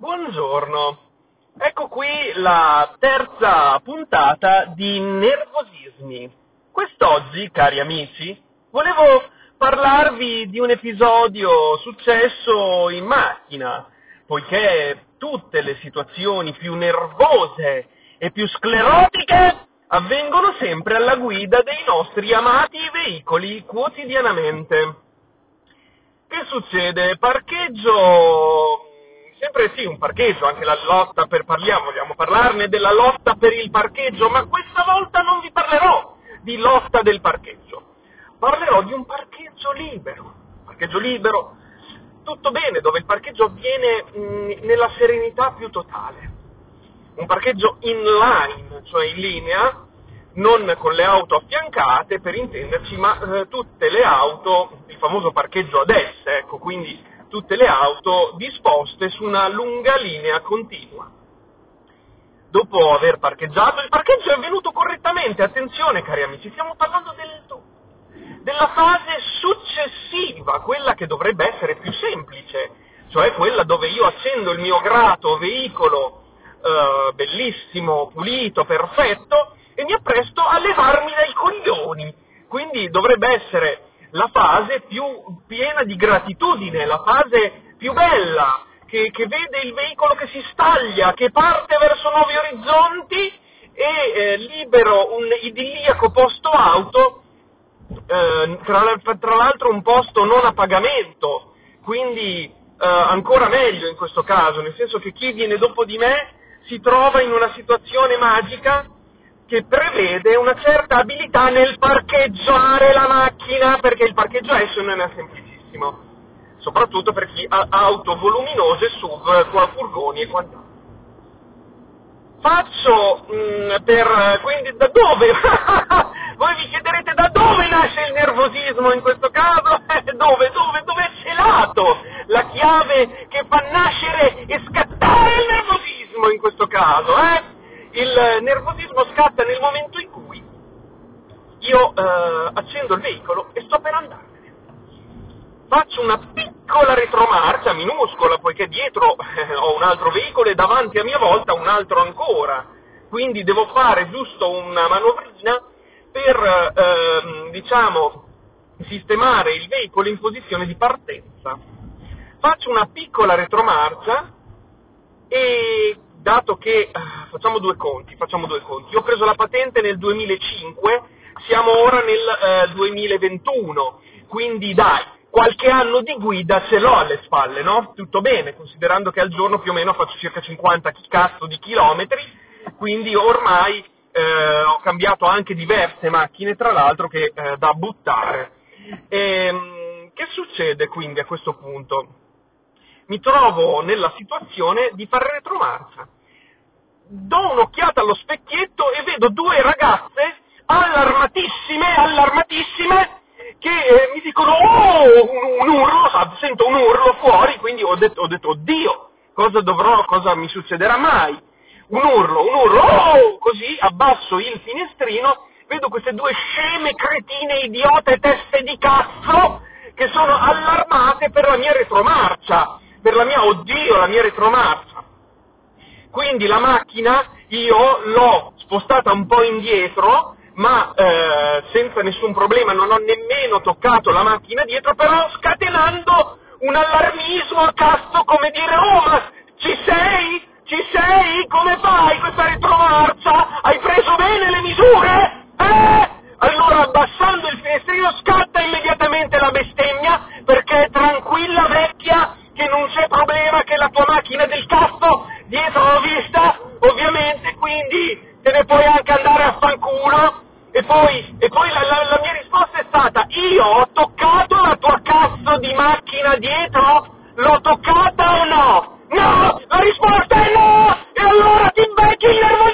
Buongiorno, ecco qui la terza puntata di Nervosismi. Quest'oggi, cari amici, volevo parlarvi di un episodio successo in macchina, poiché tutte le situazioni più nervose e più sclerotiche avvengono sempre alla guida dei nostri amati veicoli quotidianamente. Che succede? Parcheggio sempre sì, un parcheggio, anche la lotta per, parliamo, vogliamo parlarne della lotta per il parcheggio, ma questa volta non vi parlerò di lotta del parcheggio, parlerò di un parcheggio libero, parcheggio libero, tutto bene, dove il parcheggio avviene mh, nella serenità più totale, un parcheggio in line, cioè in linea, non con le auto affiancate per intenderci, ma eh, tutte le auto, il famoso parcheggio ad S, ecco, quindi tutte le auto disposte su una lunga linea continua. Dopo aver parcheggiato, il parcheggio è avvenuto correttamente, attenzione cari amici, stiamo parlando del, della fase successiva, quella che dovrebbe essere più semplice, cioè quella dove io accendo il mio grato veicolo eh, bellissimo, pulito, perfetto, e mi appresto a levarmi dai coglioni. Quindi dovrebbe essere la fase più piena di gratitudine, la fase più bella, che, che vede il veicolo che si staglia, che parte verso nuovi orizzonti e eh, libero un idilliaco posto auto, eh, tra, tra, l'altro un posto non a pagamento, quindi eh, ancora meglio in questo caso, nel senso che chi viene dopo di me si trova in una situazione magica che prevede una certa abilità nel parcheggiare la macchina, perché il parcheggio esso non è semplicissimo, soprattutto per chi ha auto voluminose, sub, furgoni e quant'altro. Faccio mh, mm, per, quindi da dove? Voi vi chiederete da dove nasce il nervosismo in questo caso? dove, dove, dove è celato la chiave che fa nascere e scattare il nervosismo in questo caso, eh? Il nervosismo scatta nel momento in cui io eh, accendo il veicolo e sto per andarmene. Faccio una piccola retromarcia, minuscola, poiché dietro eh, ho un altro veicolo e davanti a mia volta un altro ancora. Quindi devo fare giusto una manovrina per, eh, diciamo, sistemare il veicolo in posizione di partenza. Faccio una piccola retromarcia e dato che facciamo due conti, facciamo due conti. Io ho preso la patente nel 2005, siamo ora nel eh, 2021, quindi dai, qualche anno di guida ce l'ho alle spalle, no? Tutto bene, considerando che al giorno più o meno faccio circa 50 cazzo di chilometri, quindi ormai eh, ho cambiato anche diverse macchine, tra l'altro, che eh, da buttare. E, ehm, che succede quindi a questo punto? Mi trovo nella situazione di fare retromarcia. Do un'occhiata allo specchietto e vedo due ragazze allarmatissime, allarmatissime, che eh, mi dicono oh, un, un urlo, sento un urlo fuori, quindi ho detto, ho detto oddio, cosa dovrò, cosa mi succederà mai? Un urlo, un urlo, oh, così abbasso il finestrino, vedo queste due sceme, cretine, idiote, teste di cazzo, che sono allarmate per la mia retromarcia, per la mia, oddio, la mia retromarcia. Quindi la macchina io l'ho spostata un po' indietro, ma eh, senza nessun problema, non ho nemmeno toccato la macchina dietro, però scatenando un allarmismo a cazzo come dire oh ma ci sei? Ci sei? Come fai questa retromarcia? Hai preso bene le misure? Eh? Allora abbassando il finestrino scatta immediatamente la bestemmia perché tranquilla vecchia che non c'è problema che la tua macchina del cazzo dietro l'ho vista, ovviamente, quindi te ne puoi anche andare a fanculo. E poi, e poi la, la, la, mia risposta è stata, io ho toccato la tua cazzo di macchina dietro? L'ho toccata o no? No! La risposta è no! E allora ti becchi il nervosismo!